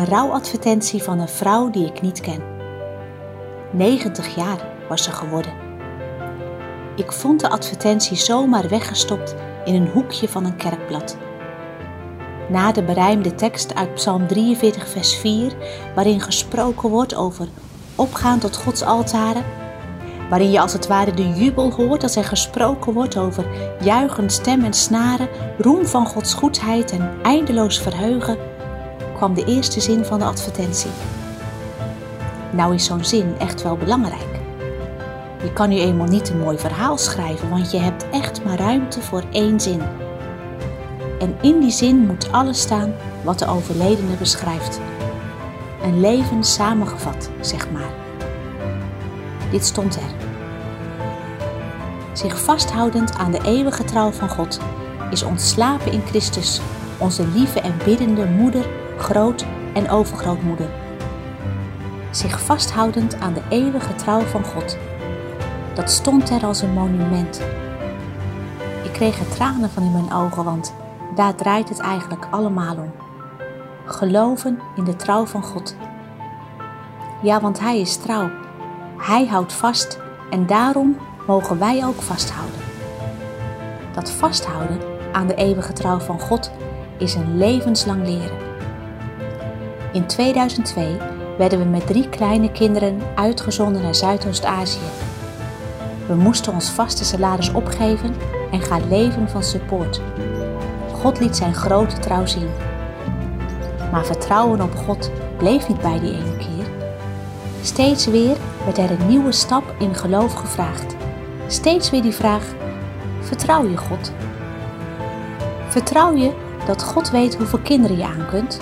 Een rouwadvertentie van een vrouw die ik niet ken. 90 jaar was ze geworden. Ik vond de advertentie zomaar weggestopt in een hoekje van een kerkblad. Na de berijmde tekst uit Psalm 43, vers 4, waarin gesproken wordt over opgaan tot Gods altaren, waarin je als het ware de jubel hoort als er gesproken wordt over juichen, stem en snaren, roem van Gods goedheid en eindeloos verheugen, kwam de eerste zin van de advertentie. Nou is zo'n zin echt wel belangrijk. Je kan nu eenmaal niet een mooi verhaal schrijven, want je hebt echt maar ruimte voor één zin. En in die zin moet alles staan wat de overledene beschrijft. Een leven samengevat, zeg maar. Dit stond er. Zich vasthoudend aan de eeuwige trouw van God is ontslapen in Christus, onze lieve en biddende moeder, groot- en overgrootmoeder. Zich vasthoudend aan de eeuwige trouw van God. Dat stond er als een monument. Ik kreeg er tranen van in mijn ogen, want daar draait het eigenlijk allemaal om. Geloven in de trouw van God. Ja, want Hij is trouw. Hij houdt vast en daarom mogen wij ook vasthouden. Dat vasthouden aan de eeuwige trouw van God is een levenslang leren. In 2002 werden we met drie kleine kinderen uitgezonden naar Zuidoost-Azië. We moesten ons vaste salaris opgeven en gaan leven van support. God liet zijn grote trouw zien. Maar vertrouwen op God bleef niet bij die ene keer. Steeds weer werd er een nieuwe stap in geloof gevraagd. Steeds weer die vraag: vertrouw je God? Vertrouw je dat God weet hoeveel kinderen je aan kunt?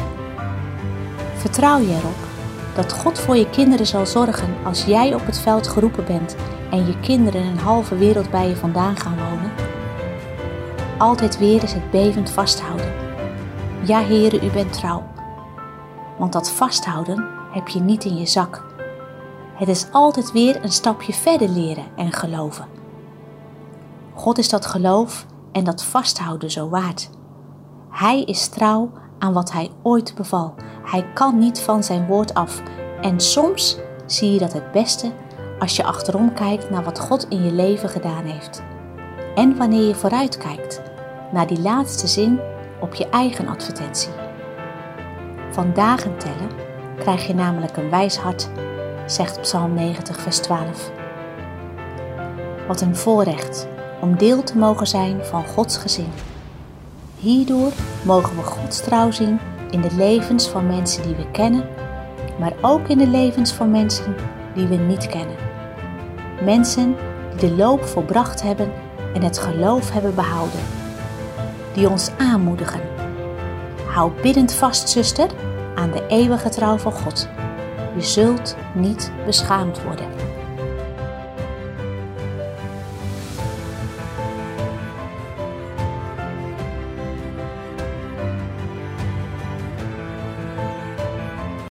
Vertrouw je erop dat God voor je kinderen zal zorgen als jij op het veld geroepen bent en je kinderen een halve wereld bij je vandaan gaan wonen? Altijd weer is het bevend vasthouden. Ja, heren, u bent trouw. Want dat vasthouden heb je niet in je zak. Het is altijd weer een stapje verder leren en geloven. God is dat geloof en dat vasthouden zo waard. Hij is trouw aan wat hij ooit beval. Hij kan niet van zijn woord af. En soms zie je dat het beste als je achterom kijkt naar wat God in je leven gedaan heeft. En wanneer je vooruit kijkt naar die laatste zin op je eigen advertentie. Van dagen tellen krijg je namelijk een wijs hart, zegt Psalm 90, vers 12. Wat een voorrecht om deel te mogen zijn van Gods gezin. Hierdoor mogen we Gods trouw zien in de levens van mensen die we kennen, maar ook in de levens van mensen die we niet kennen. Mensen die de loop volbracht hebben en het geloof hebben behouden. Die ons aanmoedigen. Hou biddend vast, zuster, aan de eeuwige trouw van God. Je zult niet beschaamd worden.